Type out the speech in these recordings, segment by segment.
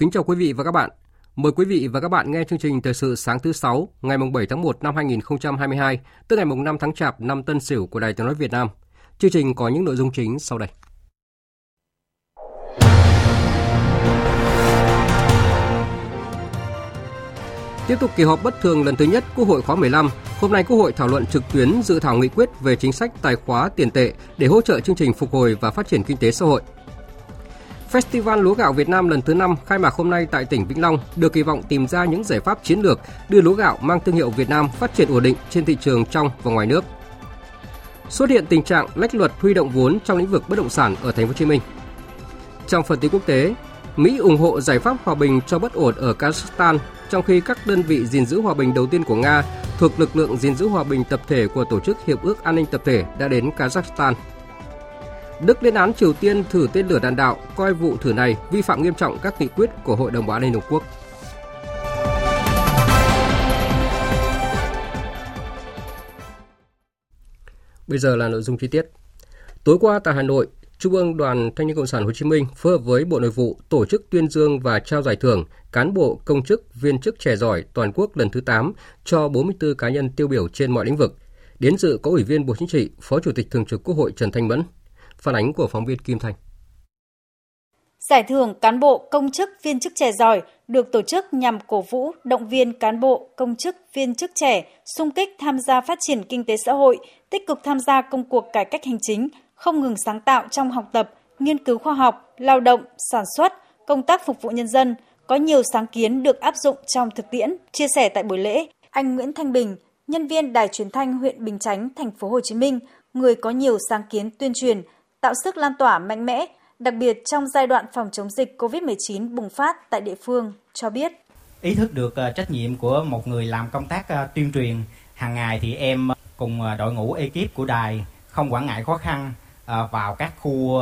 Kính chào quý vị và các bạn. Mời quý vị và các bạn nghe chương trình Thời sự sáng thứ 6 ngày 7 tháng 1 năm 2022, tức ngày 5 tháng Chạp năm Tân Sửu của Đài Tiếng nói Việt Nam. Chương trình có những nội dung chính sau đây. Tiếp tục kỳ họp bất thường lần thứ nhất Quốc hội khóa 15, hôm nay Quốc hội thảo luận trực tuyến dự thảo nghị quyết về chính sách tài khóa tiền tệ để hỗ trợ chương trình phục hồi và phát triển kinh tế xã hội. Festival lúa gạo Việt Nam lần thứ 5 khai mạc hôm nay tại tỉnh Vĩnh Long được kỳ vọng tìm ra những giải pháp chiến lược đưa lúa gạo mang thương hiệu Việt Nam phát triển ổn định trên thị trường trong và ngoài nước. Xuất hiện tình trạng lách luật huy động vốn trong lĩnh vực bất động sản ở thành phố Hồ Chí Minh. Trong phần tin quốc tế, Mỹ ủng hộ giải pháp hòa bình cho bất ổn ở Kazakhstan trong khi các đơn vị gìn giữ hòa bình đầu tiên của Nga thuộc lực lượng gìn giữ hòa bình tập thể của Tổ chức Hiệp ước An ninh Tập thể đã đến Kazakhstan Đức lên án Triều Tiên thử tên lửa đạn đạo, coi vụ thử này vi phạm nghiêm trọng các nghị quyết của Hội đồng Bảo an Liên Hợp Quốc. Bây giờ là nội dung chi tiết. Tối qua tại Hà Nội, Trung ương Đoàn Thanh niên Cộng sản Hồ Chí Minh phối hợp với Bộ Nội vụ tổ chức tuyên dương và trao giải thưởng cán bộ công chức viên chức trẻ giỏi toàn quốc lần thứ 8 cho 44 cá nhân tiêu biểu trên mọi lĩnh vực. Đến dự có Ủy viên Bộ Chính trị, Phó Chủ tịch Thường trực Quốc hội Trần Thanh Mẫn, Phản ánh của phóng viên Kim Thanh. Giải thưởng cán bộ công chức viên chức trẻ giỏi được tổ chức nhằm cổ vũ, động viên cán bộ, công chức, viên chức trẻ sung kích tham gia phát triển kinh tế xã hội, tích cực tham gia công cuộc cải cách hành chính, không ngừng sáng tạo trong học tập, nghiên cứu khoa học, lao động, sản xuất, công tác phục vụ nhân dân, có nhiều sáng kiến được áp dụng trong thực tiễn. Chia sẻ tại buổi lễ, anh Nguyễn Thanh Bình, nhân viên Đài Truyền thanh huyện Bình Chánh, thành phố Hồ Chí Minh, người có nhiều sáng kiến tuyên truyền, tạo sức lan tỏa mạnh mẽ, đặc biệt trong giai đoạn phòng chống dịch COVID-19 bùng phát tại địa phương, cho biết. Ý thức được uh, trách nhiệm của một người làm công tác uh, tuyên truyền, hàng ngày thì em cùng uh, đội ngũ ekip của đài không quản ngại khó khăn vào các khu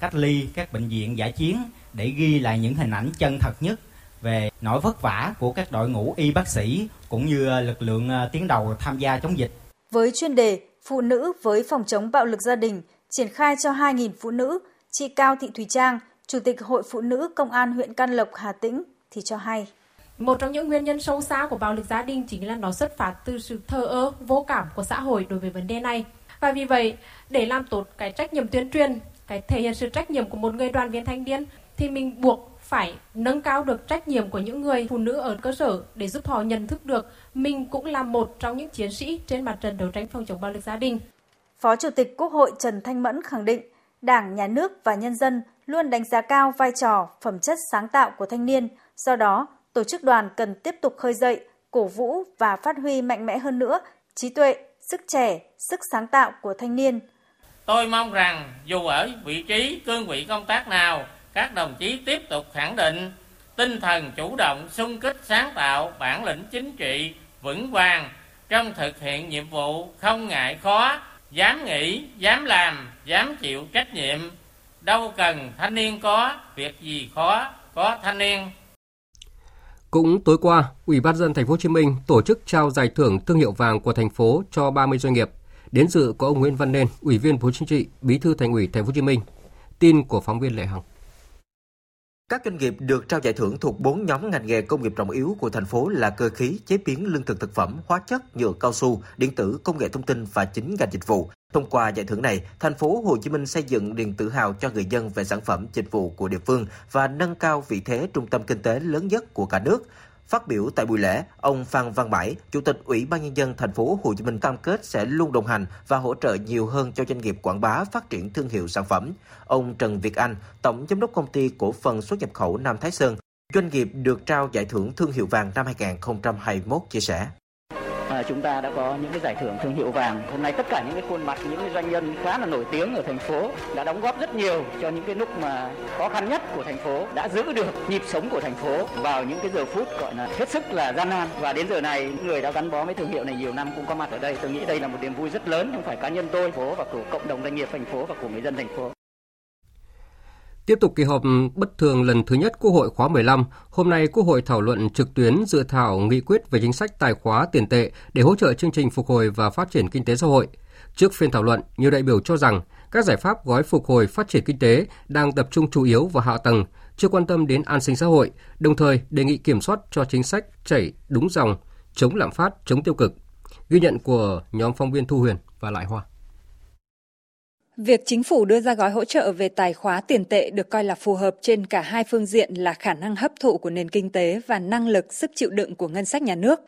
cách ly, các bệnh viện giải chiến để ghi lại những hình ảnh chân thật nhất về nỗi vất vả của các đội ngũ y bác sĩ cũng như lực lượng tiến đầu tham gia chống dịch. Với chuyên đề Phụ nữ với phòng chống bạo lực gia đình triển khai cho 2.000 phụ nữ, chị Cao Thị Thùy Trang, Chủ tịch Hội Phụ nữ Công an huyện Can Lộc, Hà Tĩnh thì cho hay. Một trong những nguyên nhân sâu xa của bạo lực gia đình chính là nó xuất phát từ sự thờ ơ, vô cảm của xã hội đối với vấn đề này. Và vì vậy, để làm tốt cái trách nhiệm tuyên truyền, cái thể hiện sự trách nhiệm của một người đoàn viên thanh niên, thì mình buộc phải nâng cao được trách nhiệm của những người phụ nữ ở cơ sở để giúp họ nhận thức được mình cũng là một trong những chiến sĩ trên mặt trận đấu tranh phòng chống bạo lực gia đình. Phó Chủ tịch Quốc hội Trần Thanh Mẫn khẳng định, Đảng, Nhà nước và nhân dân luôn đánh giá cao vai trò, phẩm chất sáng tạo của thanh niên. Do đó, tổ chức đoàn cần tiếp tục khơi dậy, cổ vũ và phát huy mạnh mẽ hơn nữa trí tuệ, sức trẻ, sức sáng tạo của thanh niên. Tôi mong rằng dù ở vị trí cương vị công tác nào, các đồng chí tiếp tục khẳng định tinh thần chủ động, sung kích sáng tạo, bản lĩnh chính trị vững vàng trong thực hiện nhiệm vụ không ngại khó, dám nghĩ, dám làm, dám chịu trách nhiệm. Đâu cần thanh niên có, việc gì khó, có thanh niên. Cũng tối qua, Ủy ban dân thành phố Hồ Chí Minh tổ chức trao giải thưởng thương hiệu vàng của thành phố cho 30 doanh nghiệp. Đến dự có ông Nguyễn Văn Nên, Ủy viên Bộ Chính trị, Bí thư Thành ủy Thành phố Hồ Chí Minh. Tin của phóng viên Lệ Hằng. Các doanh nghiệp được trao giải thưởng thuộc 4 nhóm ngành nghề công nghiệp trọng yếu của thành phố là cơ khí, chế biến lương thực thực phẩm, hóa chất, nhựa cao su, điện tử, công nghệ thông tin và chính ngành dịch vụ. Thông qua giải thưởng này, thành phố Hồ Chí Minh xây dựng niềm tự hào cho người dân về sản phẩm dịch vụ của địa phương và nâng cao vị thế trung tâm kinh tế lớn nhất của cả nước. Phát biểu tại buổi lễ, ông Phan Văn Bãi, Chủ tịch Ủy ban nhân dân thành phố Hồ Chí Minh cam kết sẽ luôn đồng hành và hỗ trợ nhiều hơn cho doanh nghiệp quảng bá phát triển thương hiệu sản phẩm. Ông Trần Việt Anh, Tổng giám đốc công ty cổ phần xuất nhập khẩu Nam Thái Sơn, doanh nghiệp được trao giải thưởng thương hiệu vàng năm 2021 chia sẻ chúng ta đã có những cái giải thưởng thương hiệu vàng. Hôm nay tất cả những cái khuôn mặt, những cái doanh nhân khá là nổi tiếng ở thành phố đã đóng góp rất nhiều cho những cái lúc mà khó khăn nhất của thành phố, đã giữ được nhịp sống của thành phố vào những cái giờ phút gọi là hết sức là gian nan. Và đến giờ này, những người đã gắn bó với thương hiệu này nhiều năm cũng có mặt ở đây. Tôi nghĩ đây là một niềm vui rất lớn không phải cá nhân tôi phố và của cộng đồng doanh nghiệp, thành phố và của người dân thành phố. Tiếp tục kỳ họp bất thường lần thứ nhất Quốc hội khóa 15, hôm nay Quốc hội thảo luận trực tuyến dự thảo nghị quyết về chính sách tài khóa tiền tệ để hỗ trợ chương trình phục hồi và phát triển kinh tế xã hội. Trước phiên thảo luận, nhiều đại biểu cho rằng các giải pháp gói phục hồi phát triển kinh tế đang tập trung chủ yếu vào hạ tầng, chưa quan tâm đến an sinh xã hội, đồng thời đề nghị kiểm soát cho chính sách chảy đúng dòng, chống lạm phát, chống tiêu cực. Ghi nhận của nhóm phóng viên Thu Huyền và Lại Hoa. Việc chính phủ đưa ra gói hỗ trợ về tài khóa tiền tệ được coi là phù hợp trên cả hai phương diện là khả năng hấp thụ của nền kinh tế và năng lực sức chịu đựng của ngân sách nhà nước.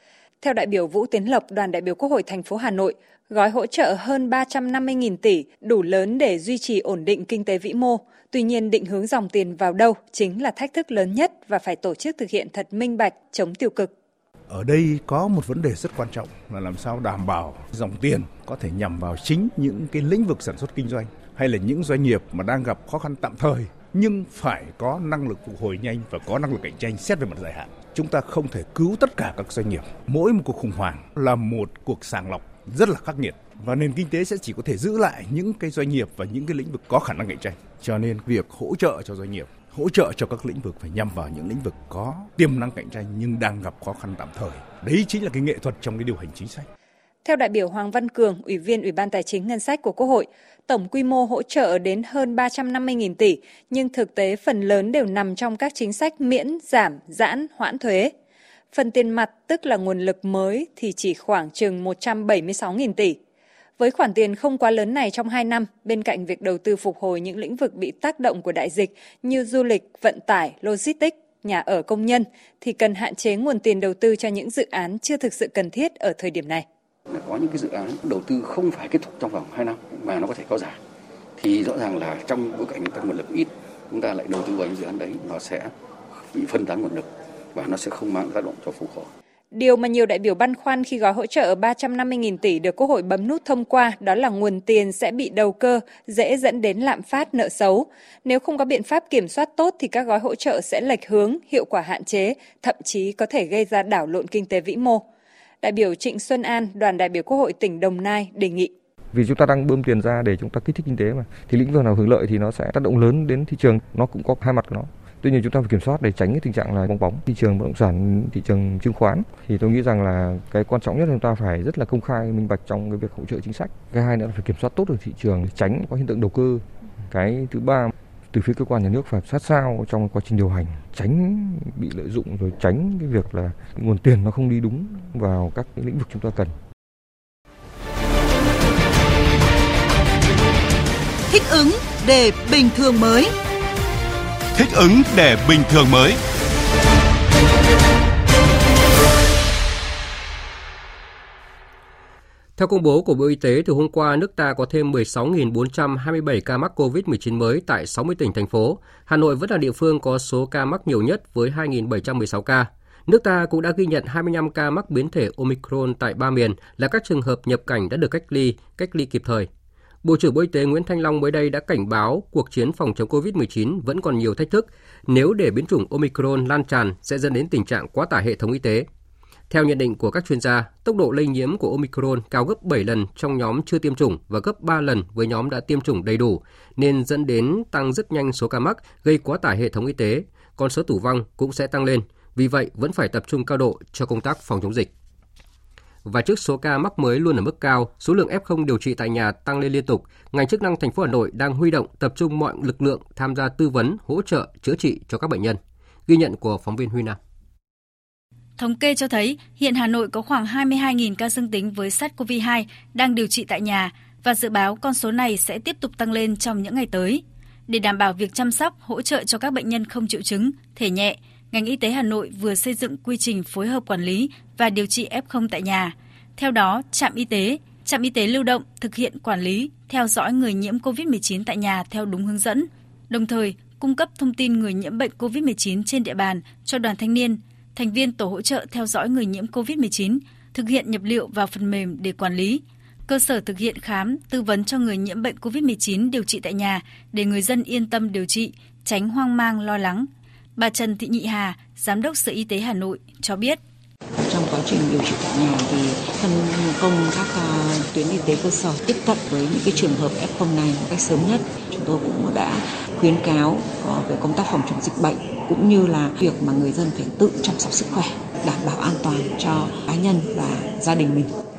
Theo đại biểu Vũ Tiến Lộc, đoàn đại biểu Quốc hội thành phố Hà Nội, gói hỗ trợ hơn 350.000 tỷ đủ lớn để duy trì ổn định kinh tế vĩ mô. Tuy nhiên, định hướng dòng tiền vào đâu chính là thách thức lớn nhất và phải tổ chức thực hiện thật minh bạch, chống tiêu cực. Ở đây có một vấn đề rất quan trọng là làm sao đảm bảo dòng tiền có thể nhằm vào chính những cái lĩnh vực sản xuất kinh doanh hay là những doanh nghiệp mà đang gặp khó khăn tạm thời, nhưng phải có năng lực phục hồi nhanh và có năng lực cạnh tranh xét về mặt dài hạn. Chúng ta không thể cứu tất cả các doanh nghiệp. Mỗi một cuộc khủng hoảng là một cuộc sàng lọc rất là khắc nghiệt và nền kinh tế sẽ chỉ có thể giữ lại những cái doanh nghiệp và những cái lĩnh vực có khả năng cạnh tranh. Cho nên việc hỗ trợ cho doanh nghiệp hỗ trợ cho các lĩnh vực phải nhằm vào những lĩnh vực có tiềm năng cạnh tranh nhưng đang gặp khó khăn tạm thời. Đấy chính là cái nghệ thuật trong cái điều hành chính sách. Theo đại biểu Hoàng Văn Cường, Ủy viên Ủy ban Tài chính Ngân sách của Quốc hội, tổng quy mô hỗ trợ đến hơn 350.000 tỷ, nhưng thực tế phần lớn đều nằm trong các chính sách miễn, giảm, giãn, hoãn thuế. Phần tiền mặt, tức là nguồn lực mới, thì chỉ khoảng chừng 176.000 tỷ. Với khoản tiền không quá lớn này trong 2 năm, bên cạnh việc đầu tư phục hồi những lĩnh vực bị tác động của đại dịch như du lịch, vận tải, logistics, nhà ở công nhân, thì cần hạn chế nguồn tiền đầu tư cho những dự án chưa thực sự cần thiết ở thời điểm này. Có những cái dự án đầu tư không phải kết thúc trong vòng 2 năm mà nó có thể có dài. Thì rõ ràng là trong bối cảnh tăng nguồn lực ít, chúng ta lại đầu tư vào những dự án đấy, nó sẽ bị phân tán nguồn lực và nó sẽ không mang tác động cho phục hồi. Điều mà nhiều đại biểu băn khoăn khi gói hỗ trợ 350.000 tỷ được Quốc hội bấm nút thông qua đó là nguồn tiền sẽ bị đầu cơ, dễ dẫn đến lạm phát nợ xấu. Nếu không có biện pháp kiểm soát tốt thì các gói hỗ trợ sẽ lệch hướng, hiệu quả hạn chế, thậm chí có thể gây ra đảo lộn kinh tế vĩ mô. Đại biểu Trịnh Xuân An, đoàn đại biểu Quốc hội tỉnh Đồng Nai đề nghị vì chúng ta đang bơm tiền ra để chúng ta kích thích kinh tế mà thì lĩnh vực nào hưởng lợi thì nó sẽ tác động lớn đến thị trường nó cũng có hai mặt của nó Tuy nhiên chúng ta phải kiểm soát để tránh cái tình trạng là bong bóng thị trường bất động sản, thị trường chứng khoán. Thì tôi nghĩ rằng là cái quan trọng nhất là chúng ta phải rất là công khai, minh bạch trong cái việc hỗ trợ chính sách. Cái hai nữa là phải kiểm soát tốt được thị trường, tránh có hiện tượng đầu cơ. Cái thứ ba từ phía cơ quan nhà nước phải sát sao trong quá trình điều hành tránh bị lợi dụng rồi tránh cái việc là nguồn tiền nó không đi đúng vào các cái lĩnh vực chúng ta cần thích ứng để bình thường mới thích ứng để bình thường mới. Theo công bố của Bộ Y tế, từ hôm qua, nước ta có thêm 16.427 ca mắc COVID-19 mới tại 60 tỉnh, thành phố. Hà Nội vẫn là địa phương có số ca mắc nhiều nhất với 2.716 ca. Nước ta cũng đã ghi nhận 25 ca mắc biến thể Omicron tại ba miền là các trường hợp nhập cảnh đã được cách ly, cách ly kịp thời. Bộ trưởng Bộ Y tế Nguyễn Thanh Long mới đây đã cảnh báo cuộc chiến phòng chống COVID-19 vẫn còn nhiều thách thức. Nếu để biến chủng Omicron lan tràn sẽ dẫn đến tình trạng quá tải hệ thống y tế. Theo nhận định của các chuyên gia, tốc độ lây nhiễm của Omicron cao gấp 7 lần trong nhóm chưa tiêm chủng và gấp 3 lần với nhóm đã tiêm chủng đầy đủ, nên dẫn đến tăng rất nhanh số ca mắc, gây quá tải hệ thống y tế. Con số tử vong cũng sẽ tăng lên. Vì vậy, vẫn phải tập trung cao độ cho công tác phòng chống dịch và trước số ca mắc mới luôn ở mức cao, số lượng F0 điều trị tại nhà tăng lên liên tục, ngành chức năng thành phố Hà Nội đang huy động tập trung mọi lực lượng tham gia tư vấn, hỗ trợ, chữa trị cho các bệnh nhân. Ghi nhận của phóng viên Huy Nam. Thống kê cho thấy hiện Hà Nội có khoảng 22.000 ca dương tính với SARS-CoV-2 đang điều trị tại nhà và dự báo con số này sẽ tiếp tục tăng lên trong những ngày tới. Để đảm bảo việc chăm sóc, hỗ trợ cho các bệnh nhân không triệu chứng, thể nhẹ, ngành y tế Hà Nội vừa xây dựng quy trình phối hợp quản lý và điều trị F0 tại nhà. Theo đó, trạm y tế, trạm y tế lưu động thực hiện quản lý, theo dõi người nhiễm COVID-19 tại nhà theo đúng hướng dẫn, đồng thời cung cấp thông tin người nhiễm bệnh COVID-19 trên địa bàn cho đoàn thanh niên, thành viên tổ hỗ trợ theo dõi người nhiễm COVID-19, thực hiện nhập liệu vào phần mềm để quản lý, cơ sở thực hiện khám, tư vấn cho người nhiễm bệnh COVID-19 điều trị tại nhà để người dân yên tâm điều trị, tránh hoang mang lo lắng. Bà Trần Thị Nhị Hà, Giám đốc Sở Y tế Hà Nội cho biết. Trong quá trình điều trị tại nhà thì phân công các uh, tuyến y tế cơ sở tiếp cận với những cái trường hợp F0 này một cách sớm nhất. Chúng tôi cũng đã khuyến cáo uh, về công tác phòng chống dịch bệnh cũng như là việc mà người dân phải tự chăm sóc sức khỏe, đảm bảo an toàn cho cá nhân và gia đình mình.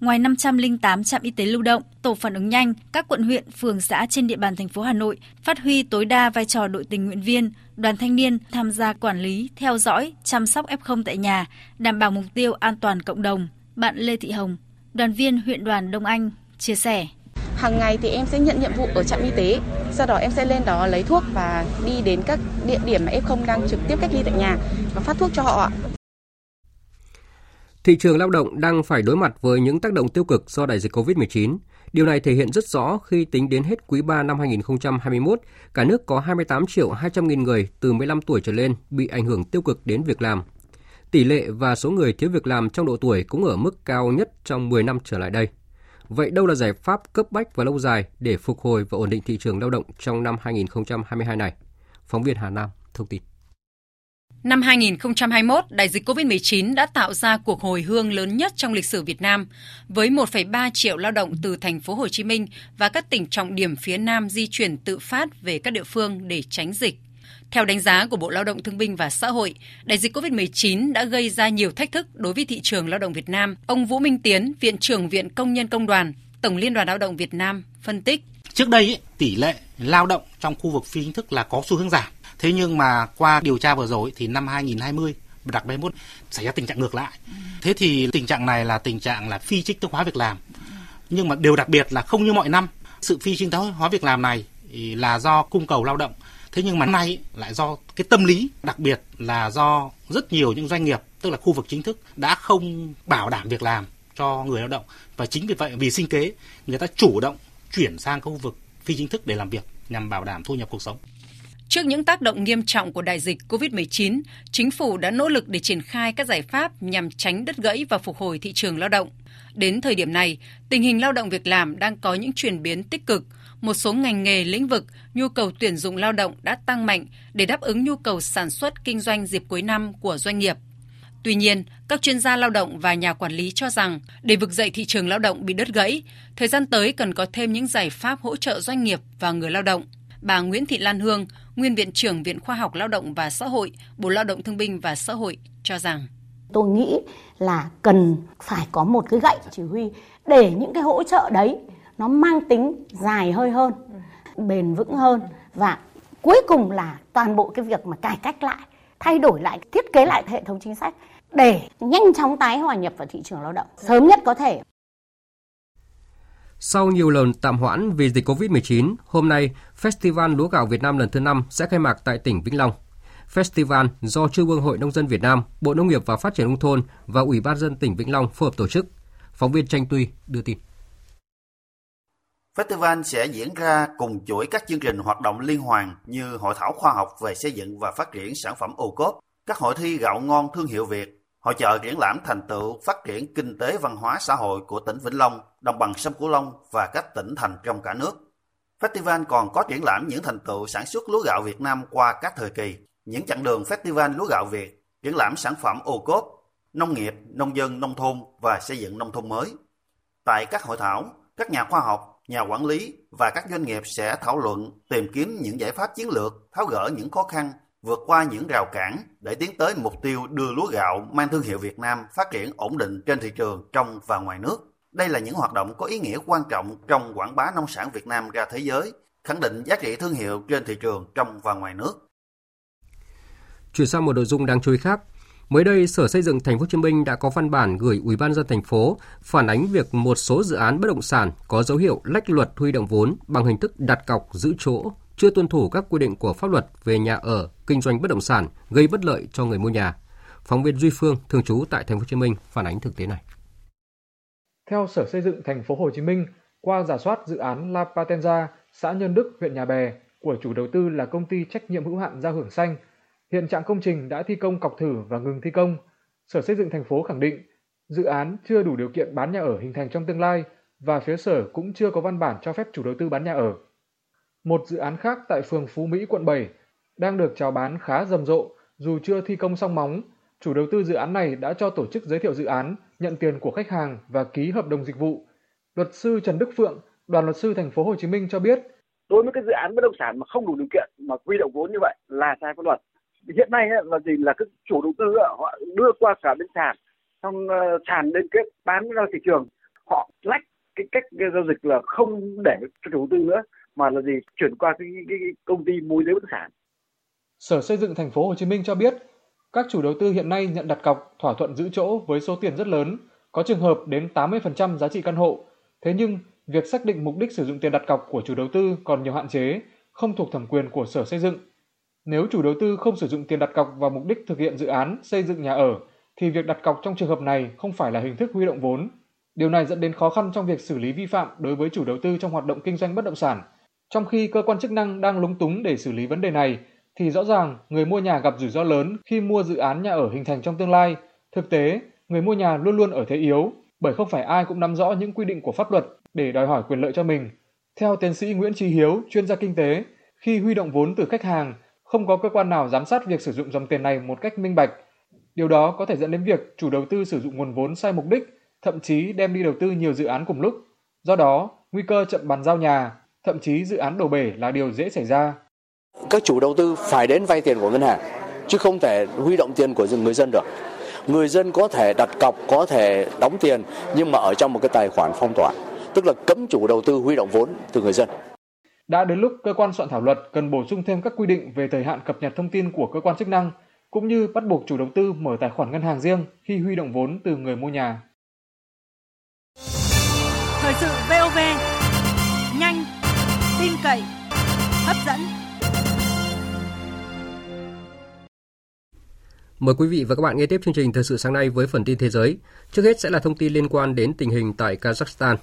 Ngoài 508 trạm y tế lưu động, tổ phản ứng nhanh, các quận huyện, phường xã trên địa bàn thành phố Hà Nội phát huy tối đa vai trò đội tình nguyện viên, đoàn thanh niên tham gia quản lý, theo dõi, chăm sóc F0 tại nhà, đảm bảo mục tiêu an toàn cộng đồng. Bạn Lê Thị Hồng, đoàn viên huyện đoàn Đông Anh, chia sẻ. Hàng ngày thì em sẽ nhận nhiệm vụ ở trạm y tế, sau đó em sẽ lên đó lấy thuốc và đi đến các địa điểm mà F0 đang trực tiếp cách ly tại nhà và phát thuốc cho họ. Thị trường lao động đang phải đối mặt với những tác động tiêu cực do đại dịch COVID-19. Điều này thể hiện rất rõ khi tính đến hết quý 3 năm 2021, cả nước có 28 triệu 200 nghìn người từ 15 tuổi trở lên bị ảnh hưởng tiêu cực đến việc làm. Tỷ lệ và số người thiếu việc làm trong độ tuổi cũng ở mức cao nhất trong 10 năm trở lại đây. Vậy đâu là giải pháp cấp bách và lâu dài để phục hồi và ổn định thị trường lao động trong năm 2022 này? Phóng viên Hà Nam thông tin. Năm 2021, đại dịch COVID-19 đã tạo ra cuộc hồi hương lớn nhất trong lịch sử Việt Nam, với 1,3 triệu lao động từ thành phố Hồ Chí Minh và các tỉnh trọng điểm phía Nam di chuyển tự phát về các địa phương để tránh dịch. Theo đánh giá của Bộ Lao động Thương binh và Xã hội, đại dịch COVID-19 đã gây ra nhiều thách thức đối với thị trường lao động Việt Nam. Ông Vũ Minh Tiến, Viện trưởng Viện Công nhân Công đoàn, Tổng Liên đoàn Lao động Việt Nam phân tích. Trước đây, tỷ lệ lao động trong khu vực phi chính thức là có xu hướng giảm Thế nhưng mà qua điều tra vừa rồi thì năm 2020 đặc biệt 21 xảy ra tình trạng ngược lại. Thế thì tình trạng này là tình trạng là phi chính thức hóa việc làm. Nhưng mà điều đặc biệt là không như mọi năm, sự phi chính thức hóa việc làm này là do cung cầu lao động. Thế nhưng mà năm nay lại do cái tâm lý, đặc biệt là do rất nhiều những doanh nghiệp, tức là khu vực chính thức đã không bảo đảm việc làm cho người lao động và chính vì vậy vì sinh kế người ta chủ động chuyển sang khu vực phi chính thức để làm việc nhằm bảo đảm thu nhập cuộc sống. Trước những tác động nghiêm trọng của đại dịch COVID-19, chính phủ đã nỗ lực để triển khai các giải pháp nhằm tránh đứt gãy và phục hồi thị trường lao động. Đến thời điểm này, tình hình lao động việc làm đang có những chuyển biến tích cực. Một số ngành nghề lĩnh vực, nhu cầu tuyển dụng lao động đã tăng mạnh để đáp ứng nhu cầu sản xuất kinh doanh dịp cuối năm của doanh nghiệp. Tuy nhiên, các chuyên gia lao động và nhà quản lý cho rằng để vực dậy thị trường lao động bị đứt gãy, thời gian tới cần có thêm những giải pháp hỗ trợ doanh nghiệp và người lao động – bà Nguyễn Thị Lan Hương, nguyên viện trưởng Viện Khoa học Lao động và Xã hội, Bộ Lao động Thương binh và Xã hội cho rằng tôi nghĩ là cần phải có một cái gậy chỉ huy để những cái hỗ trợ đấy nó mang tính dài hơi hơn, bền vững hơn và cuối cùng là toàn bộ cái việc mà cải cách lại, thay đổi lại, thiết kế lại hệ thống chính sách để nhanh chóng tái hòa nhập vào thị trường lao động sớm nhất có thể. Sau nhiều lần tạm hoãn vì dịch COVID-19, hôm nay, Festival Lúa gạo Việt Nam lần thứ 5 sẽ khai mạc tại tỉnh Vĩnh Long. Festival do Trung ương Hội Nông dân Việt Nam, Bộ Nông nghiệp và Phát triển nông thôn và Ủy ban dân tỉnh Vĩnh Long phối hợp tổ chức. Phóng viên Tranh Tuy đưa tin. Festival sẽ diễn ra cùng chuỗi các chương trình hoạt động liên hoàn như hội thảo khoa học về xây dựng và phát triển sản phẩm ô cốp, các hội thi gạo ngon thương hiệu Việt, Hội chợ triển lãm thành tựu phát triển kinh tế văn hóa xã hội của tỉnh Vĩnh Long, đồng bằng sông Cửu Long và các tỉnh thành trong cả nước. Festival còn có triển lãm những thành tựu sản xuất lúa gạo Việt Nam qua các thời kỳ, những chặng đường Festival lúa gạo Việt, triển lãm sản phẩm ô cốp, nông nghiệp, nông dân, nông thôn và xây dựng nông thôn mới. Tại các hội thảo, các nhà khoa học, nhà quản lý và các doanh nghiệp sẽ thảo luận, tìm kiếm những giải pháp chiến lược, tháo gỡ những khó khăn vượt qua những rào cản để tiến tới mục tiêu đưa lúa gạo mang thương hiệu Việt Nam phát triển ổn định trên thị trường trong và ngoài nước. Đây là những hoạt động có ý nghĩa quan trọng trong quảng bá nông sản Việt Nam ra thế giới, khẳng định giá trị thương hiệu trên thị trường trong và ngoài nước. Chuyển sang một nội dung đáng chú ý khác, Mới đây, Sở Xây dựng Thành phố Hồ Chí Minh đã có văn bản gửi Ủy ban dân thành phố phản ánh việc một số dự án bất động sản có dấu hiệu lách luật huy động vốn bằng hình thức đặt cọc giữ chỗ chưa tuân thủ các quy định của pháp luật về nhà ở, kinh doanh bất động sản, gây bất lợi cho người mua nhà. Phóng viên Duy Phương thường trú tại thành phố Hồ Chí Minh phản ánh thực tế này. Theo Sở Xây dựng thành phố Hồ Chí Minh, qua giả soát dự án La Patenza, xã Nhân Đức, huyện Nhà Bè của chủ đầu tư là công ty trách nhiệm hữu hạn gia hưởng xanh, hiện trạng công trình đã thi công cọc thử và ngừng thi công. Sở Xây dựng thành phố khẳng định dự án chưa đủ điều kiện bán nhà ở hình thành trong tương lai và phía sở cũng chưa có văn bản cho phép chủ đầu tư bán nhà ở. Một dự án khác tại phường Phú Mỹ, quận 7 đang được chào bán khá rầm rộ dù chưa thi công xong móng. Chủ đầu tư dự án này đã cho tổ chức giới thiệu dự án, nhận tiền của khách hàng và ký hợp đồng dịch vụ. Luật sư Trần Đức Phượng, đoàn luật sư thành phố Hồ Chí Minh cho biết, đối với cái dự án bất động sản mà không đủ điều kiện mà quy động vốn như vậy là sai pháp luật. Hiện nay là gì là các chủ đầu tư họ đưa qua cả bên sàn, xong ờ, sàn liên kết bán ra thị trường, họ lách cái cách giao dịch là không để cho chủ đầu tư nữa mà là gì chuyển qua cái, cái, cái công ty môi giới bất động sản. Sở Xây dựng thành phố Hồ Chí Minh cho biết, các chủ đầu tư hiện nay nhận đặt cọc thỏa thuận giữ chỗ với số tiền rất lớn, có trường hợp đến 80% giá trị căn hộ. Thế nhưng, việc xác định mục đích sử dụng tiền đặt cọc của chủ đầu tư còn nhiều hạn chế, không thuộc thẩm quyền của Sở Xây dựng. Nếu chủ đầu tư không sử dụng tiền đặt cọc vào mục đích thực hiện dự án xây dựng nhà ở, thì việc đặt cọc trong trường hợp này không phải là hình thức huy động vốn. Điều này dẫn đến khó khăn trong việc xử lý vi phạm đối với chủ đầu tư trong hoạt động kinh doanh bất động sản. Trong khi cơ quan chức năng đang lúng túng để xử lý vấn đề này, thì rõ ràng người mua nhà gặp rủi ro lớn khi mua dự án nhà ở hình thành trong tương lai. Thực tế, người mua nhà luôn luôn ở thế yếu, bởi không phải ai cũng nắm rõ những quy định của pháp luật để đòi hỏi quyền lợi cho mình. Theo tiến sĩ Nguyễn Trí Hiếu, chuyên gia kinh tế, khi huy động vốn từ khách hàng, không có cơ quan nào giám sát việc sử dụng dòng tiền này một cách minh bạch. Điều đó có thể dẫn đến việc chủ đầu tư sử dụng nguồn vốn sai mục đích, thậm chí đem đi đầu tư nhiều dự án cùng lúc. Do đó, nguy cơ chậm bàn giao nhà, thậm chí dự án đổ bể là điều dễ xảy ra. Các chủ đầu tư phải đến vay tiền của ngân hàng, chứ không thể huy động tiền của người dân được. Người dân có thể đặt cọc, có thể đóng tiền, nhưng mà ở trong một cái tài khoản phong tỏa, tức là cấm chủ đầu tư huy động vốn từ người dân. Đã đến lúc cơ quan soạn thảo luật cần bổ sung thêm các quy định về thời hạn cập nhật thông tin của cơ quan chức năng, cũng như bắt buộc chủ đầu tư mở tài khoản ngân hàng riêng khi huy động vốn từ người mua nhà. Thời sự VOV, tin cậy, hấp dẫn. Mời quý vị và các bạn nghe tiếp chương trình Thời sự sáng nay với phần tin thế giới. Trước hết sẽ là thông tin liên quan đến tình hình tại Kazakhstan.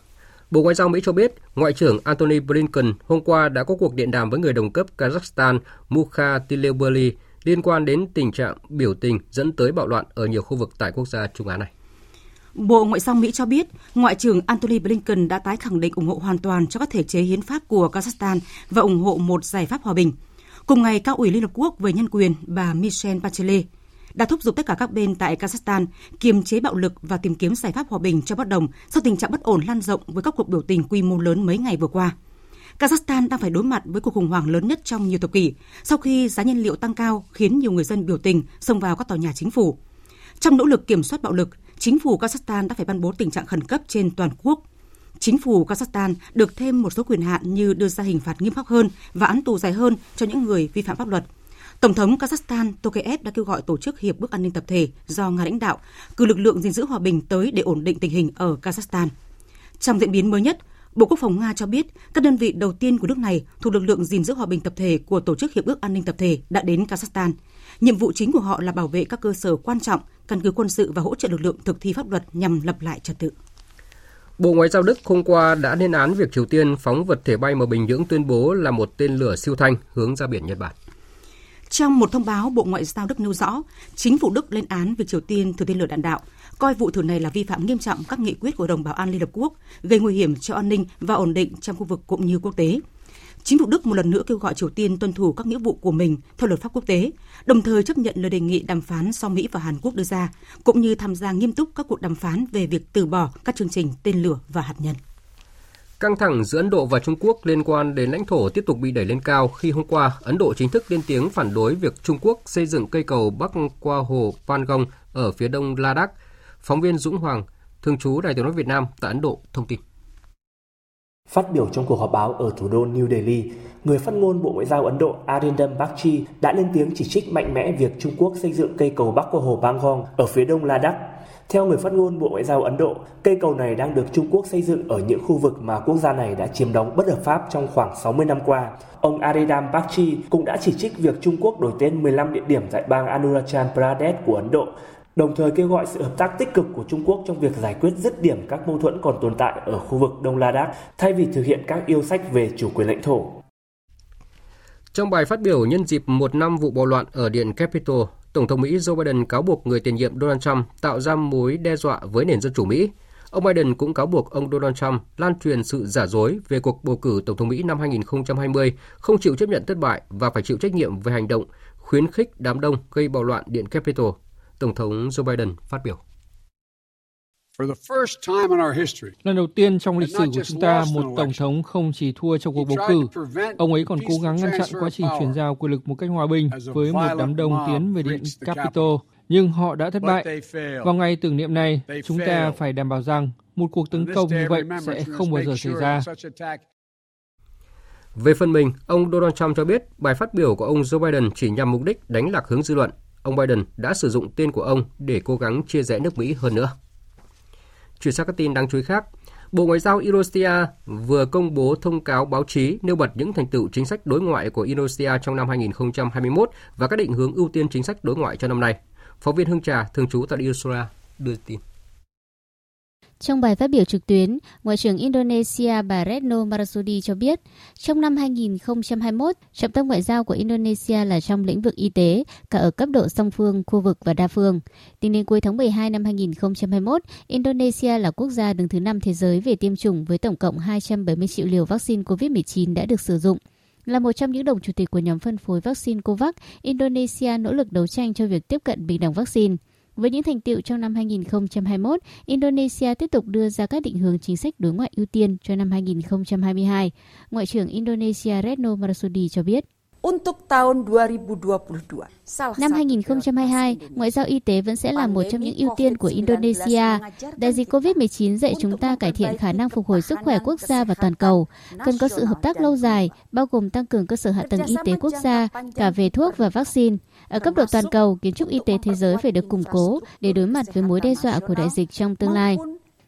Bộ Ngoại giao Mỹ cho biết, Ngoại trưởng Antony Blinken hôm qua đã có cuộc điện đàm với người đồng cấp Kazakhstan Mukha Tilebuli liên quan đến tình trạng biểu tình dẫn tới bạo loạn ở nhiều khu vực tại quốc gia Trung Á này. Bộ Ngoại giao Mỹ cho biết, Ngoại trưởng Antony Blinken đã tái khẳng định ủng hộ hoàn toàn cho các thể chế hiến pháp của Kazakhstan và ủng hộ một giải pháp hòa bình. Cùng ngày, cao ủy Liên Hợp Quốc về nhân quyền bà Michelle Bachelet đã thúc giục tất cả các bên tại Kazakhstan kiềm chế bạo lực và tìm kiếm giải pháp hòa bình cho bất đồng sau tình trạng bất ổn lan rộng với các cuộc biểu tình quy mô lớn mấy ngày vừa qua. Kazakhstan đang phải đối mặt với cuộc khủng hoảng lớn nhất trong nhiều thập kỷ sau khi giá nhiên liệu tăng cao khiến nhiều người dân biểu tình xông vào các tòa nhà chính phủ. Trong nỗ lực kiểm soát bạo lực, chính phủ Kazakhstan đã phải ban bố tình trạng khẩn cấp trên toàn quốc. Chính phủ Kazakhstan được thêm một số quyền hạn như đưa ra hình phạt nghiêm khắc hơn và án tù dài hơn cho những người vi phạm pháp luật. Tổng thống Kazakhstan Tokayev đã kêu gọi tổ chức Hiệp ước An ninh Tập thể do Nga lãnh đạo cử lực lượng gìn giữ hòa bình tới để ổn định tình hình ở Kazakhstan. Trong diễn biến mới nhất, Bộ Quốc phòng Nga cho biết các đơn vị đầu tiên của nước này thuộc lực lượng gìn giữ hòa bình tập thể của Tổ chức Hiệp ước An ninh Tập thể đã đến Kazakhstan. Nhiệm vụ chính của họ là bảo vệ các cơ sở quan trọng, căn cứ quân sự và hỗ trợ lực lượng thực thi pháp luật nhằm lập lại trật tự. Bộ Ngoại giao Đức hôm qua đã lên án việc Triều Tiên phóng vật thể bay mà Bình Nhưỡng tuyên bố là một tên lửa siêu thanh hướng ra biển Nhật Bản. Trong một thông báo, Bộ Ngoại giao Đức nêu rõ, chính phủ Đức lên án việc Triều Tiên thử tên lửa đạn đạo, coi vụ thử này là vi phạm nghiêm trọng các nghị quyết của đồng Bảo an Liên Hợp Quốc, gây nguy hiểm cho an ninh và ổn định trong khu vực cũng như quốc tế. Chính phủ Đức một lần nữa kêu gọi Triều Tiên tuân thủ các nghĩa vụ của mình theo luật pháp quốc tế, đồng thời chấp nhận lời đề nghị đàm phán do Mỹ và Hàn Quốc đưa ra, cũng như tham gia nghiêm túc các cuộc đàm phán về việc từ bỏ các chương trình tên lửa và hạt nhân. Căng thẳng giữa Ấn Độ và Trung Quốc liên quan đến lãnh thổ tiếp tục bị đẩy lên cao khi hôm qua Ấn Độ chính thức lên tiếng phản đối việc Trung Quốc xây dựng cây cầu bắc qua hồ Pangong ở phía đông Ladakh. Phóng viên Dũng Hoàng, thường trú Đài tiếng nói Việt Nam tại Ấn Độ thông tin. Phát biểu trong cuộc họp báo ở thủ đô New Delhi, người phát ngôn Bộ Ngoại giao Ấn Độ Arindam Bakshi đã lên tiếng chỉ trích mạnh mẽ việc Trung Quốc xây dựng cây cầu bắc qua hồ Pangong ở phía đông Ladakh. Theo người phát ngôn Bộ Ngoại giao Ấn Độ, cây cầu này đang được Trung Quốc xây dựng ở những khu vực mà quốc gia này đã chiếm đóng bất hợp pháp trong khoảng 60 năm qua. Ông Arindam Bakshi cũng đã chỉ trích việc Trung Quốc đổi tên 15 địa điểm tại bang Arunachal Pradesh của Ấn Độ, đồng thời kêu gọi sự hợp tác tích cực của Trung Quốc trong việc giải quyết dứt điểm các mâu thuẫn còn tồn tại ở khu vực Đông Ladakh thay vì thực hiện các yêu sách về chủ quyền lãnh thổ. Trong bài phát biểu nhân dịp một năm vụ bạo loạn ở Điện Capitol, Tổng thống Mỹ Joe Biden cáo buộc người tiền nhiệm Donald Trump tạo ra mối đe dọa với nền dân chủ Mỹ. Ông Biden cũng cáo buộc ông Donald Trump lan truyền sự giả dối về cuộc bầu cử Tổng thống Mỹ năm 2020, không chịu chấp nhận thất bại và phải chịu trách nhiệm về hành động khuyến khích đám đông gây bạo loạn Điện Capitol. Tổng thống Joe Biden phát biểu. Lần đầu tiên trong lịch sử của chúng ta, một tổng thống không chỉ thua trong cuộc bầu cử, ông ấy còn cố gắng ngăn chặn quá trình chuyển giao quyền lực một cách hòa bình với một đám đông tiến về điện Capitol, nhưng họ đã thất bại. Vào ngày tưởng niệm này, chúng ta phải đảm bảo rằng một cuộc tấn công như vậy sẽ không bao giờ xảy ra. Về phần mình, ông Donald Trump cho biết bài phát biểu của ông Joe Biden chỉ nhằm mục đích đánh lạc hướng dư luận. Ông Biden đã sử dụng tên của ông để cố gắng chia rẽ nước Mỹ hơn nữa. Chuyển sang các tin đáng chú ý khác, Bộ Ngoại giao Indonesia vừa công bố thông cáo báo chí nêu bật những thành tựu chính sách đối ngoại của Indonesia trong năm 2021 và các định hướng ưu tiên chính sách đối ngoại cho năm nay. Phóng viên Hương Trà, thường trú tại Indonesia đưa tin. Trong bài phát biểu trực tuyến, Ngoại trưởng Indonesia bà Retno Marsudi cho biết, trong năm 2021, trọng tâm ngoại giao của Indonesia là trong lĩnh vực y tế, cả ở cấp độ song phương, khu vực và đa phương. Tính đến cuối tháng 12 năm 2021, Indonesia là quốc gia đứng thứ 5 thế giới về tiêm chủng với tổng cộng 270 triệu liều vaccine COVID-19 đã được sử dụng. Là một trong những đồng chủ tịch của nhóm phân phối vaccine COVAX, Indonesia nỗ lực đấu tranh cho việc tiếp cận bình đẳng vaccine. Với những thành tiệu trong năm 2021, Indonesia tiếp tục đưa ra các định hướng chính sách đối ngoại ưu tiên cho năm 2022. Ngoại trưởng Indonesia Retno Marsudi cho biết. Năm 2022, ngoại giao y tế vẫn sẽ là một trong những ưu tiên của Indonesia. Đại dịch COVID-19 dạy chúng ta cải thiện khả năng phục hồi sức khỏe quốc gia và toàn cầu. Cần có sự hợp tác lâu dài, bao gồm tăng cường cơ sở hạ tầng y tế quốc gia, cả về thuốc và vaccine. Ở cấp độ toàn cầu, kiến trúc y tế thế giới phải được củng cố để đối mặt với mối đe dọa của đại dịch trong tương lai.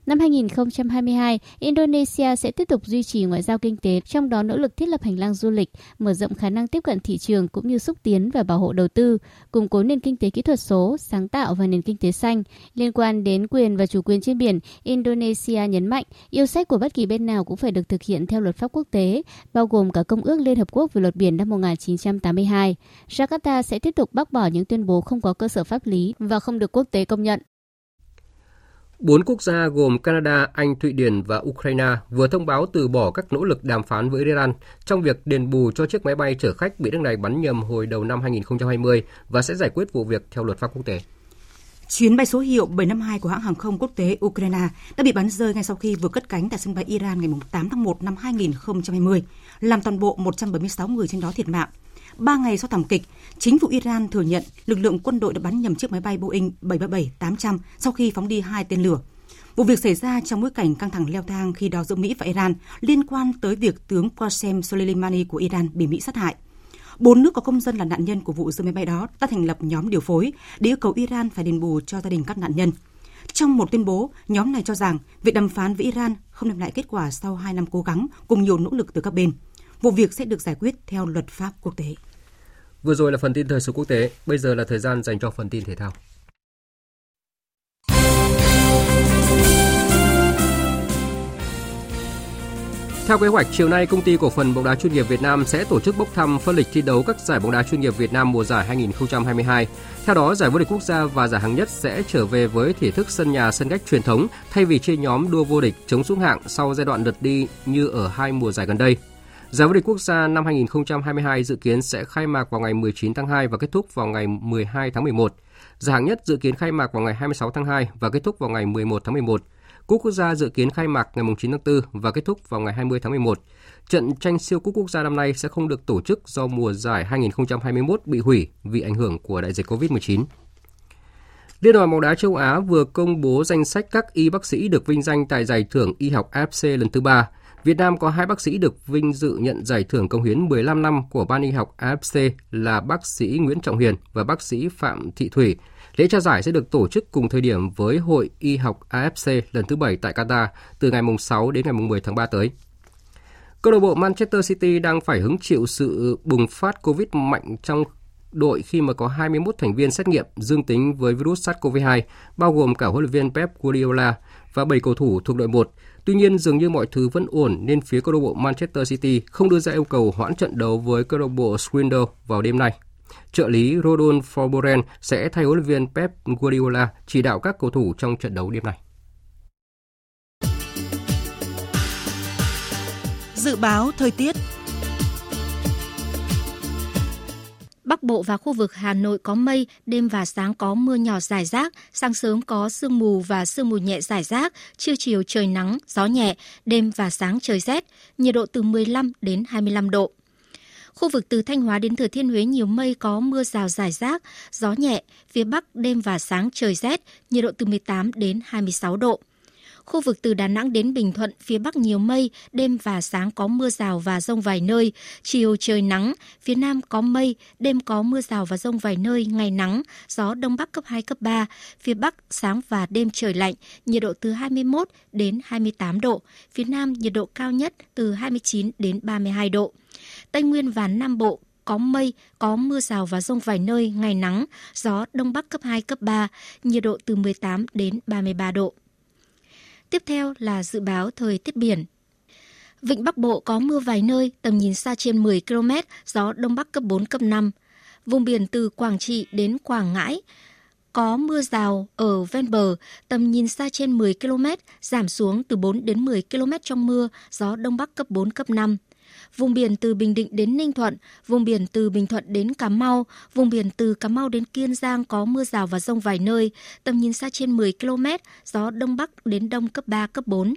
Năm 2022, Indonesia sẽ tiếp tục duy trì ngoại giao kinh tế, trong đó nỗ lực thiết lập hành lang du lịch, mở rộng khả năng tiếp cận thị trường cũng như xúc tiến và bảo hộ đầu tư, củng cố nền kinh tế kỹ thuật số, sáng tạo và nền kinh tế xanh. Liên quan đến quyền và chủ quyền trên biển, Indonesia nhấn mạnh yêu sách của bất kỳ bên nào cũng phải được thực hiện theo luật pháp quốc tế, bao gồm cả Công ước Liên Hợp Quốc về luật biển năm 1982. Jakarta sẽ tiếp tục bác bỏ những tuyên bố không có cơ sở pháp lý và không được quốc tế công nhận. Bốn quốc gia gồm Canada, Anh, Thụy Điển và Ukraine vừa thông báo từ bỏ các nỗ lực đàm phán với Iran trong việc đền bù cho chiếc máy bay chở khách bị nước này bắn nhầm hồi đầu năm 2020 và sẽ giải quyết vụ việc theo luật pháp quốc tế. Chuyến bay số hiệu 752 của hãng hàng không quốc tế Ukraine đã bị bắn rơi ngay sau khi vừa cất cánh tại sân bay Iran ngày 8 tháng 1 năm 2020, làm toàn bộ 176 người trên đó thiệt mạng. Ba ngày sau thảm kịch, chính phủ Iran thừa nhận lực lượng quân đội đã bắn nhầm chiếc máy bay Boeing 737-800 sau khi phóng đi hai tên lửa. Vụ việc xảy ra trong bối cảnh căng thẳng leo thang khi đó giữa Mỹ và Iran liên quan tới việc tướng Qasem Soleimani của Iran bị Mỹ sát hại. Bốn nước có công dân là nạn nhân của vụ rơi máy bay đó đã thành lập nhóm điều phối để yêu cầu Iran phải đền bù cho gia đình các nạn nhân. Trong một tuyên bố, nhóm này cho rằng việc đàm phán với Iran không đem lại kết quả sau hai năm cố gắng cùng nhiều nỗ lực từ các bên. Vụ việc sẽ được giải quyết theo luật pháp quốc tế. Vừa rồi là phần tin thời sự quốc tế, bây giờ là thời gian dành cho phần tin thể thao. Theo kế hoạch, chiều nay công ty cổ phần bóng đá chuyên nghiệp Việt Nam sẽ tổ chức bốc thăm phân lịch thi đấu các giải bóng đá chuyên nghiệp Việt Nam mùa giải 2022. Theo đó, giải vô địch quốc gia và giải hạng nhất sẽ trở về với thể thức sân nhà sân khách truyền thống thay vì chia nhóm đua vô địch chống xuống hạng sau giai đoạn lượt đi như ở hai mùa giải gần đây. Giải vô địch quốc gia năm 2022 dự kiến sẽ khai mạc vào ngày 19 tháng 2 và kết thúc vào ngày 12 tháng 11. Giải hạng nhất dự kiến khai mạc vào ngày 26 tháng 2 và kết thúc vào ngày 11 tháng 11. Cúp quốc gia dự kiến khai mạc ngày 9 tháng 4 và kết thúc vào ngày 20 tháng 11. Trận tranh siêu cúp quốc gia năm nay sẽ không được tổ chức do mùa giải 2021 bị hủy vì ảnh hưởng của đại dịch COVID-19. Liên đoàn bóng đá châu Á vừa công bố danh sách các y bác sĩ được vinh danh tại giải thưởng y học AFC lần thứ ba. Việt Nam có hai bác sĩ được vinh dự nhận giải thưởng công hiến 15 năm của Ban y học AFC là bác sĩ Nguyễn Trọng Hiền và bác sĩ Phạm Thị Thủy Lễ trao giải sẽ được tổ chức cùng thời điểm với Hội Y học AFC lần thứ 7 tại Qatar từ ngày 6 đến ngày 10 tháng 3 tới. Câu lạc bộ Manchester City đang phải hứng chịu sự bùng phát Covid mạnh trong đội khi mà có 21 thành viên xét nghiệm dương tính với virus SARS-CoV-2, bao gồm cả huấn luyện viên Pep Guardiola và 7 cầu thủ thuộc đội 1. Tuy nhiên, dường như mọi thứ vẫn ổn nên phía câu lạc bộ Manchester City không đưa ra yêu cầu hoãn trận đấu với câu lạc bộ Swindle vào đêm nay. Trợ lý Rodon Forboren sẽ thay huấn luyện viên Pep Guardiola chỉ đạo các cầu thủ trong trận đấu đêm nay. Dự báo thời tiết Bắc Bộ và khu vực Hà Nội có mây, đêm và sáng có mưa nhỏ rải rác, sáng sớm có sương mù và sương mù nhẹ rải rác, trưa chiều trời nắng, gió nhẹ, đêm và sáng trời rét, nhiệt độ từ 15 đến 25 độ. Khu vực từ Thanh Hóa đến Thừa Thiên Huế nhiều mây có mưa rào rải rác, gió nhẹ, phía Bắc đêm và sáng trời rét, nhiệt độ từ 18 đến 26 độ. Khu vực từ Đà Nẵng đến Bình Thuận, phía Bắc nhiều mây, đêm và sáng có mưa rào và rông vài nơi, chiều trời nắng, phía Nam có mây, đêm có mưa rào và rông vài nơi, ngày nắng, gió Đông Bắc cấp 2, cấp 3, phía Bắc sáng và đêm trời lạnh, nhiệt độ từ 21 đến 28 độ, phía Nam nhiệt độ cao nhất từ 29 đến 32 độ. Tây Nguyên và Nam Bộ có mây, có mưa rào và rông vài nơi, ngày nắng, gió Đông Bắc cấp 2, cấp 3, nhiệt độ từ 18 đến 33 độ. Tiếp theo là dự báo thời tiết biển. Vịnh Bắc Bộ có mưa vài nơi, tầm nhìn xa trên 10 km, gió Đông Bắc cấp 4, cấp 5. Vùng biển từ Quảng Trị đến Quảng Ngãi có mưa rào ở ven bờ, tầm nhìn xa trên 10 km, giảm xuống từ 4 đến 10 km trong mưa, gió Đông Bắc cấp 4, cấp 5 vùng biển từ Bình Định đến Ninh Thuận, vùng biển từ Bình Thuận đến Cà Mau, vùng biển từ Cà Mau đến Kiên Giang có mưa rào và rông vài nơi, tầm nhìn xa trên 10 km, gió Đông Bắc đến Đông cấp 3, cấp 4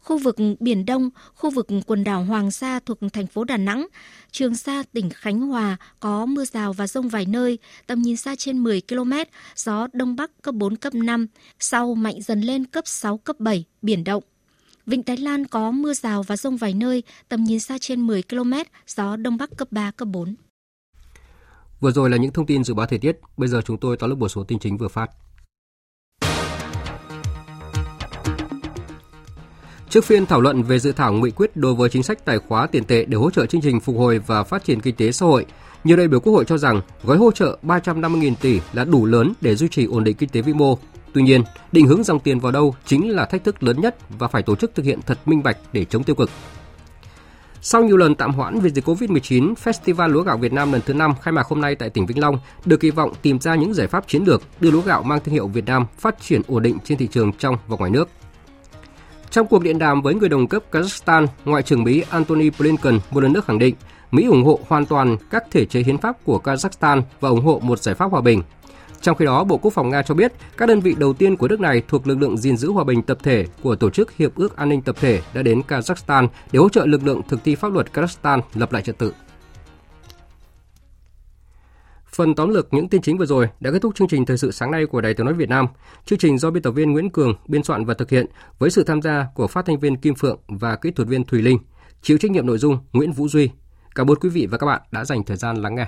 khu vực Biển Đông, khu vực quần đảo Hoàng Sa thuộc thành phố Đà Nẵng, Trường Sa, tỉnh Khánh Hòa có mưa rào và rông vài nơi, tầm nhìn xa trên 10 km, gió Đông Bắc cấp 4, cấp 5, sau mạnh dần lên cấp 6, cấp 7, biển động. Vịnh Thái Lan có mưa rào và rông vài nơi, tầm nhìn xa trên 10 km, gió Đông Bắc cấp 3, cấp 4. Vừa rồi là những thông tin dự báo thời tiết, bây giờ chúng tôi tóm lược một số tin chính vừa phát. Trước phiên thảo luận về dự thảo nghị quyết đối với chính sách tài khóa tiền tệ để hỗ trợ chương trình phục hồi và phát triển kinh tế xã hội, nhiều đại biểu Quốc hội cho rằng gói hỗ trợ 350.000 tỷ là đủ lớn để duy trì ổn định kinh tế vĩ mô, Tuy nhiên, định hướng dòng tiền vào đâu chính là thách thức lớn nhất và phải tổ chức thực hiện thật minh bạch để chống tiêu cực. Sau nhiều lần tạm hoãn vì dịch Covid-19, Festival Lúa gạo Việt Nam lần thứ 5 khai mạc hôm nay tại tỉnh Vĩnh Long được kỳ vọng tìm ra những giải pháp chiến lược đưa lúa gạo mang thương hiệu Việt Nam phát triển ổn định trên thị trường trong và ngoài nước. Trong cuộc điện đàm với người đồng cấp Kazakhstan, Ngoại trưởng Mỹ Antony Blinken một lần nữa khẳng định Mỹ ủng hộ hoàn toàn các thể chế hiến pháp của Kazakhstan và ủng hộ một giải pháp hòa bình, trong khi đó, Bộ Quốc phòng Nga cho biết các đơn vị đầu tiên của nước này thuộc lực lượng gìn giữ hòa bình tập thể của Tổ chức Hiệp ước An ninh Tập thể đã đến Kazakhstan để hỗ trợ lực lượng thực thi pháp luật Kazakhstan lập lại trật tự. Phần tóm lược những tin chính vừa rồi đã kết thúc chương trình thời sự sáng nay của Đài Tiếng nói Việt Nam. Chương trình do biên tập viên Nguyễn Cường biên soạn và thực hiện với sự tham gia của phát thanh viên Kim Phượng và kỹ thuật viên Thùy Linh. Chịu trách nhiệm nội dung Nguyễn Vũ Duy. Cảm ơn quý vị và các bạn đã dành thời gian lắng nghe.